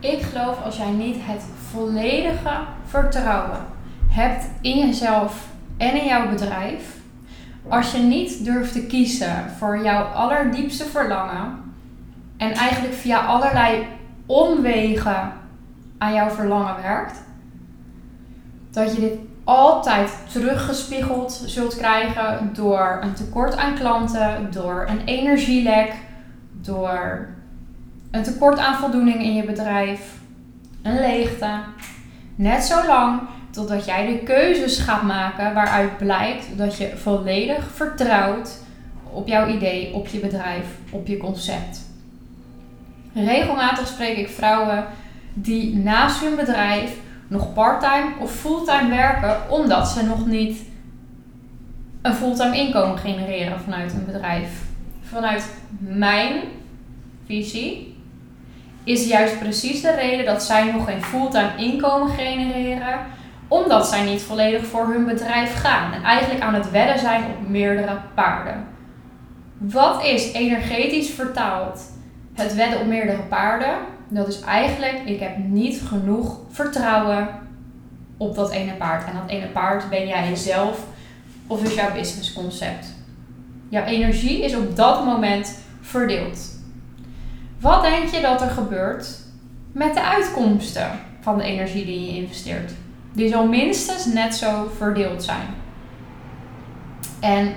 Ik geloof als jij niet het volledige vertrouwen hebt in jezelf en in jouw bedrijf, als je niet durft te kiezen voor jouw allerdiepste verlangen en eigenlijk via allerlei omwegen aan jouw verlangen werkt, dat je dit altijd teruggespiegeld zult krijgen door een tekort aan klanten, door een energielek, door een tekort aan voldoening in je bedrijf, een leegte. Net zo lang totdat jij de keuzes gaat maken waaruit blijkt dat je volledig vertrouwt op jouw idee, op je bedrijf, op je concept. Regelmatig spreek ik vrouwen die naast hun bedrijf nog parttime of fulltime werken omdat ze nog niet een fulltime inkomen genereren vanuit hun bedrijf. Vanuit mijn visie is juist precies de reden dat zij nog geen fulltime inkomen genereren, omdat zij niet volledig voor hun bedrijf gaan en eigenlijk aan het wedden zijn op meerdere paarden. Wat is energetisch vertaald het wedden op meerdere paarden? Dat is eigenlijk, ik heb niet genoeg vertrouwen op dat ene paard. En dat ene paard ben jij zelf of is jouw businessconcept. Jouw energie is op dat moment verdeeld. Wat denk je dat er gebeurt met de uitkomsten van de energie die je investeert? Die zal minstens net zo verdeeld zijn. En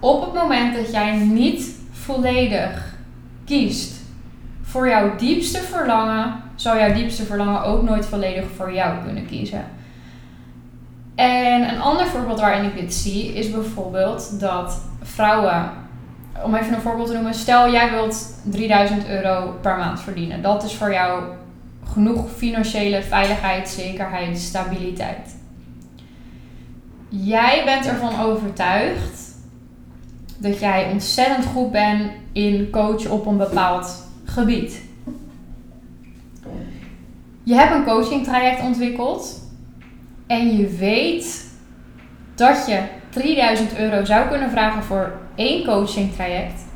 op het moment dat jij niet volledig kiest voor jouw diepste verlangen, zou jouw diepste verlangen ook nooit volledig voor jou kunnen kiezen. En een ander voorbeeld waarin ik dit zie is bijvoorbeeld dat vrouwen, om even een voorbeeld te noemen, stel jij wilt 3000 euro per maand verdienen. Dat is voor jou genoeg financiële veiligheid, zekerheid, stabiliteit. Jij bent ervan overtuigd dat jij ontzettend goed bent in coachen op een bepaald gebied. Je hebt een coaching traject ontwikkeld en je weet dat je 3000 euro zou kunnen vragen voor één coaching traject.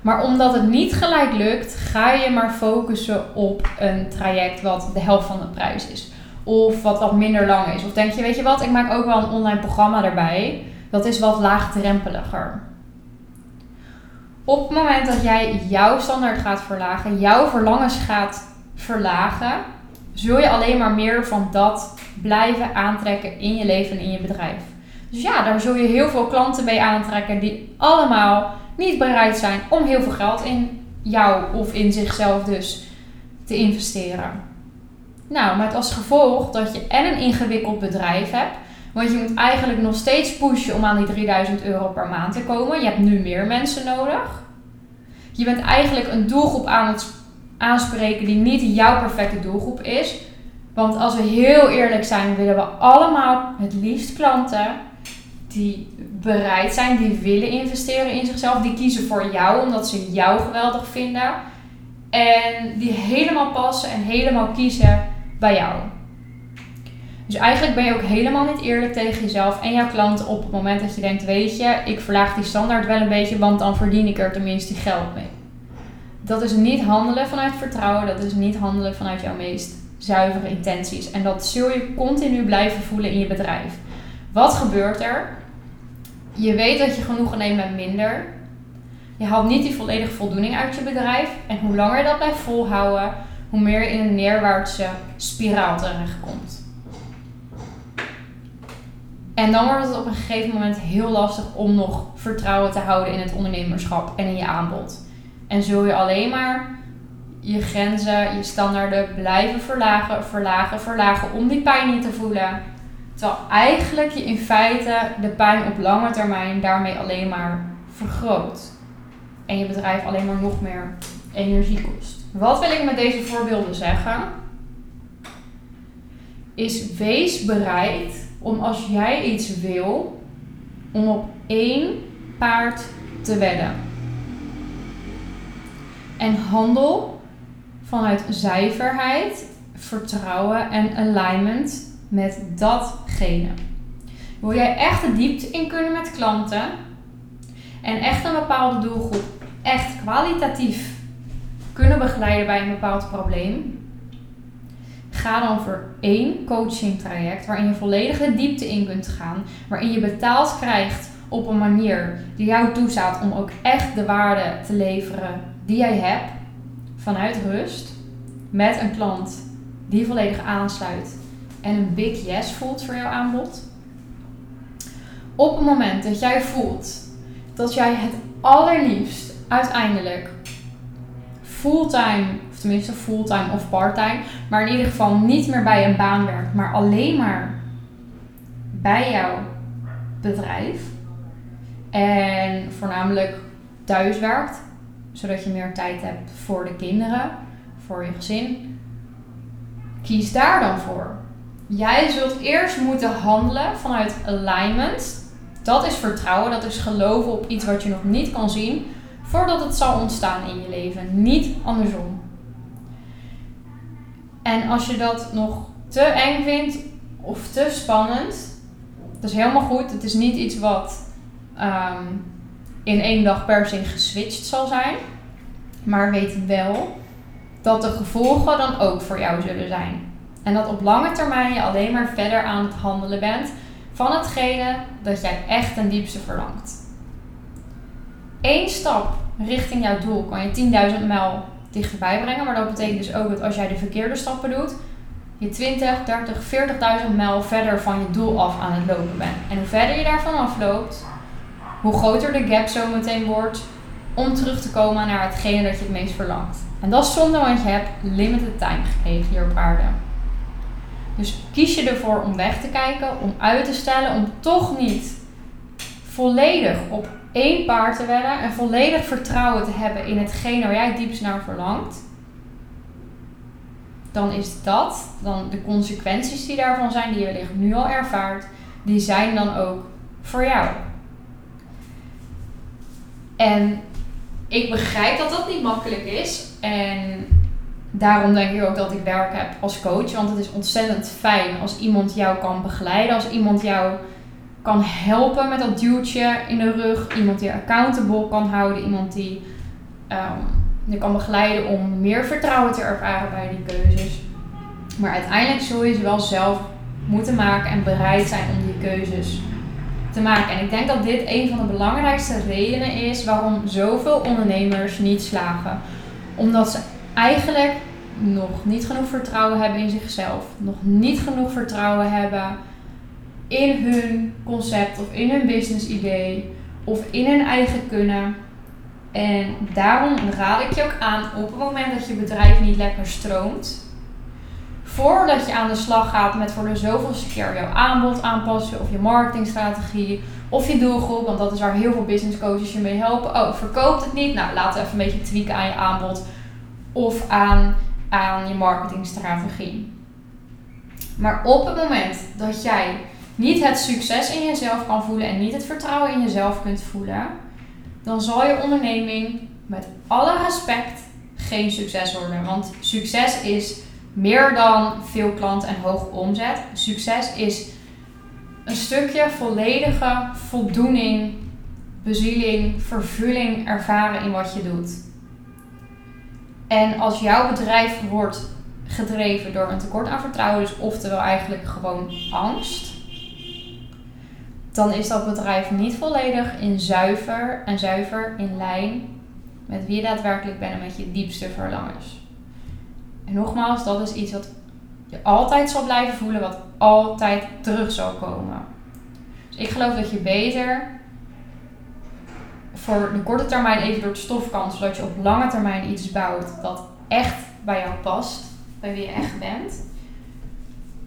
Maar omdat het niet gelijk lukt, ga je maar focussen op een traject wat de helft van de prijs is. Of wat wat minder lang is. Of denk je, weet je wat, ik maak ook wel een online programma erbij. Dat is wat laagdrempeliger. Op het moment dat jij jouw standaard gaat verlagen, jouw verlangens gaat verlagen, zul je alleen maar meer van dat blijven aantrekken in je leven en in je bedrijf. Dus ja, daar zul je heel veel klanten mee aantrekken die allemaal niet bereid zijn om heel veel geld in jou of in zichzelf dus te investeren. Nou, met als gevolg dat je en een ingewikkeld bedrijf hebt. Want je moet eigenlijk nog steeds pushen om aan die 3000 euro per maand te komen. Je hebt nu meer mensen nodig. Je bent eigenlijk een doelgroep aan het aanspreken die niet jouw perfecte doelgroep is. Want als we heel eerlijk zijn, willen we allemaal het liefst klanten die bereid zijn, die willen investeren in zichzelf. Die kiezen voor jou omdat ze jou geweldig vinden. En die helemaal passen en helemaal kiezen bij jou. Dus eigenlijk ben je ook helemaal niet eerlijk tegen jezelf en jouw klanten op het moment dat je denkt: Weet je, ik verlaag die standaard wel een beetje, want dan verdien ik er tenminste geld mee. Dat is niet handelen vanuit vertrouwen, dat is niet handelen vanuit jouw meest zuivere intenties. En dat zul je continu blijven voelen in je bedrijf. Wat gebeurt er? Je weet dat je genoegen neemt met minder. Je haalt niet die volledige voldoening uit je bedrijf. En hoe langer je dat blijft volhouden, hoe meer je in een neerwaartse spiraal terechtkomt. En dan wordt het op een gegeven moment heel lastig om nog vertrouwen te houden in het ondernemerschap en in je aanbod. En zul je alleen maar je grenzen, je standaarden blijven verlagen, verlagen, verlagen om die pijn niet te voelen. Terwijl eigenlijk je in feite de pijn op lange termijn daarmee alleen maar vergroot. En je bedrijf alleen maar nog meer energie kost. Wat wil ik met deze voorbeelden zeggen? Is wees bereid om als jij iets wil, om op één paard te wedden. En handel vanuit zuiverheid, vertrouwen en alignment met datgene. Wil jij echt de diepte in kunnen met klanten en echt een bepaalde doelgroep echt kwalitatief kunnen begeleiden bij een bepaald probleem, ga dan voor één coaching traject waarin je volledig de diepte in kunt gaan, waarin je betaald krijgt op een manier die jou toestaat om ook echt de waarde te leveren die jij hebt vanuit rust met een klant die volledig aansluit en een big yes voelt voor jouw aanbod. Op het moment dat jij voelt dat jij het allerliefst uiteindelijk fulltime, of tenminste fulltime of parttime, maar in ieder geval niet meer bij een baan werkt, maar alleen maar bij jouw bedrijf en voornamelijk thuis werkt, zodat je meer tijd hebt voor de kinderen, voor je gezin. Kies daar dan voor. Jij zult eerst moeten handelen vanuit alignment. Dat is vertrouwen, dat is geloven op iets wat je nog niet kan zien, voordat het zal ontstaan in je leven. Niet andersom. En als je dat nog te eng vindt of te spannend, dat is helemaal goed. Het is niet iets wat ehm, in één dag per se geswitcht zal zijn. Maar weet wel dat de gevolgen dan ook voor jou zullen zijn. En dat op lange termijn je alleen maar verder aan het handelen bent van hetgene dat jij echt ten diepste verlangt. Eén stap richting jouw doel kan je 10.000 mijl dichterbij brengen. Maar dat betekent dus ook dat als jij de verkeerde stappen doet, je 20, 30, 40.000 mijl verder van je doel af aan het lopen bent. En hoe verder je daarvan afloopt, hoe groter de gap zo meteen wordt om terug te komen naar hetgene dat je het meest verlangt. En dat is zonde, want je hebt limited time gekregen hier op aarde. Dus kies je ervoor om weg te kijken, om uit te stellen, om toch niet volledig op één paard te wedden en volledig vertrouwen te hebben in hetgene waar jij diepst naar verlangt, dan is dat, dan de consequenties die daarvan zijn, die je wellicht nu al ervaart, die zijn dan ook voor jou. En ik begrijp dat dat niet makkelijk is. En daarom denk ik ook dat ik werk heb als coach. Want het is ontzettend fijn als iemand jou kan begeleiden. Als iemand jou kan helpen met dat duwtje in de rug. Iemand die accountable kan houden. Iemand die um, je kan begeleiden om meer vertrouwen te ervaren bij die keuzes. Maar uiteindelijk zul je ze wel zelf moeten maken en bereid zijn om die keuzes te maken. En ik denk dat dit een van de belangrijkste redenen is waarom zoveel ondernemers niet slagen. Omdat ze eigenlijk nog niet genoeg vertrouwen hebben in zichzelf, nog niet genoeg vertrouwen hebben in hun concept of in hun business idee of in hun eigen kunnen. En daarom raad ik je ook aan op het moment dat je bedrijf niet lekker stroomt, voordat je aan de slag gaat met voor de zoveelste keer jouw aanbod aanpassen of je marketingstrategie of je doelgroep, want dat is waar heel veel business coaches je mee helpen. Oh, verkoopt het niet? Nou, we even een beetje tweaken aan je aanbod of aan, aan je marketingstrategie. Maar op het moment dat jij niet het succes in jezelf kan voelen en niet het vertrouwen in jezelf kunt voelen, dan zal je onderneming met alle respect geen succes worden. Want succes is meer dan veel klanten en hoge omzet. Succes is een stukje volledige voldoening, bezieling, vervulling ervaren in wat je doet. En als jouw bedrijf wordt gedreven door een tekort aan vertrouwen, dus oftewel eigenlijk gewoon angst, dan is dat bedrijf niet volledig in zuiver en zuiver in lijn met wie je daadwerkelijk bent en met je diepste verlangens. En nogmaals, dat is iets wat je altijd zal blijven voelen, wat altijd terug zal komen. Dus ik geloof dat je beter voor de korte termijn even door het stof kan, zodat je op lange termijn iets bouwt dat echt bij jou past, bij wie je echt bent,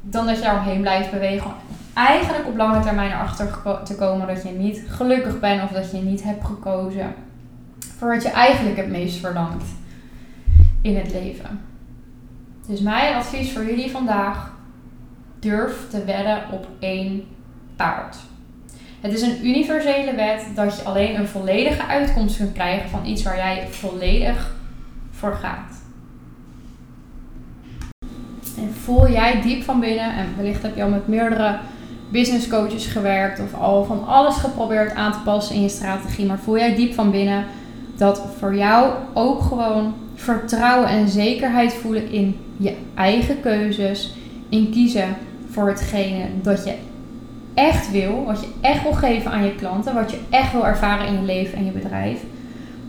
dan dat je daaromheen blijft bewegen. Eigenlijk op lange termijn erachter te komen dat je niet gelukkig bent of dat je niet hebt gekozen voor wat je eigenlijk het meest verlangt in het leven. Dus mijn advies voor jullie vandaag: durf te wedden op één paard. Het is een universele wet dat je alleen een volledige uitkomst kunt krijgen van iets waar jij volledig voor gaat. En voel jij diep van binnen, en wellicht heb je al met meerdere business coaches gewerkt of al van alles geprobeerd aan te passen in je strategie, maar voel jij diep van binnen dat voor jou ook gewoon vertrouwen en zekerheid voelen in je eigen keuzes. In kiezen voor hetgene dat je echt wil, wat je echt wil geven aan je klanten, wat je echt wil ervaren in je leven en je bedrijf.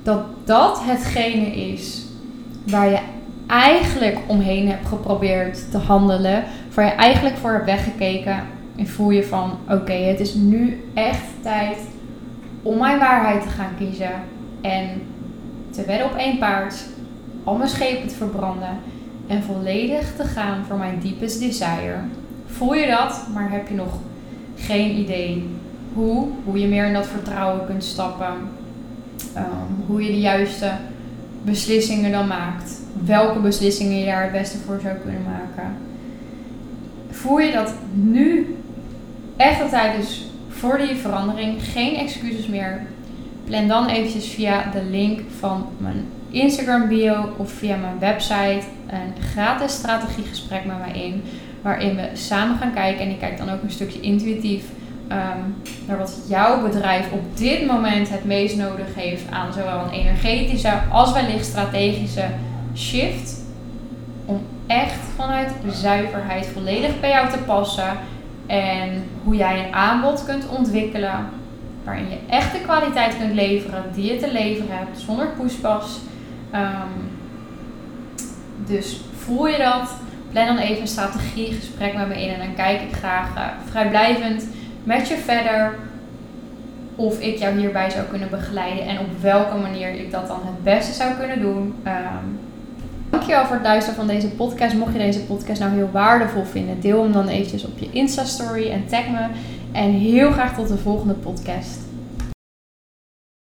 Dat dat hetgene is waar je eigenlijk omheen hebt geprobeerd te handelen, waar je eigenlijk voor hebt weggekeken en voel je van oké, het is nu echt tijd om mijn waarheid te gaan kiezen en te wedden op één paard, al mijn schepen te verbranden en volledig te gaan voor mijn deepest desire. Voel je dat, maar heb je nog geen idee hoe, hoe je meer in dat vertrouwen kunt stappen, ehm, hoe je de juiste beslissingen dan maakt, welke beslissingen je daar het beste voor zou kunnen maken. Voel je dat nu echt de tijd is voor die verandering, geen excuses meer. Plan dan eventjes via de link van mijn Instagram bio of via mijn website een gratis strategiegesprek met mij in. Waarin we samen gaan kijken en ik kijk dan ook een stukje intuïtief um, naar wat jouw bedrijf op dit moment het meest nodig heeft aan zowel een energetische als wellicht strategische shift. Om echt vanuit zuiverheid volledig bij jou te passen. En hoe jij een aanbod kunt ontwikkelen waarin je echt de kwaliteit kunt leveren die je te leveren hebt zonder poespas. Um, dus voel je dat? Plan dan even een strategiegesprek met me in en dan kijk ik graag uh, vrijblijvend met je verder of ik jou hierbij zou kunnen begeleiden en op welke manier ik dat dan het beste zou kunnen doen. Um, dankjewel voor het luisteren van deze podcast. Mocht je deze podcast nou heel waardevol vinden, deel hem dan eventjes op je Insta-story en tag me. En heel graag tot de volgende podcast.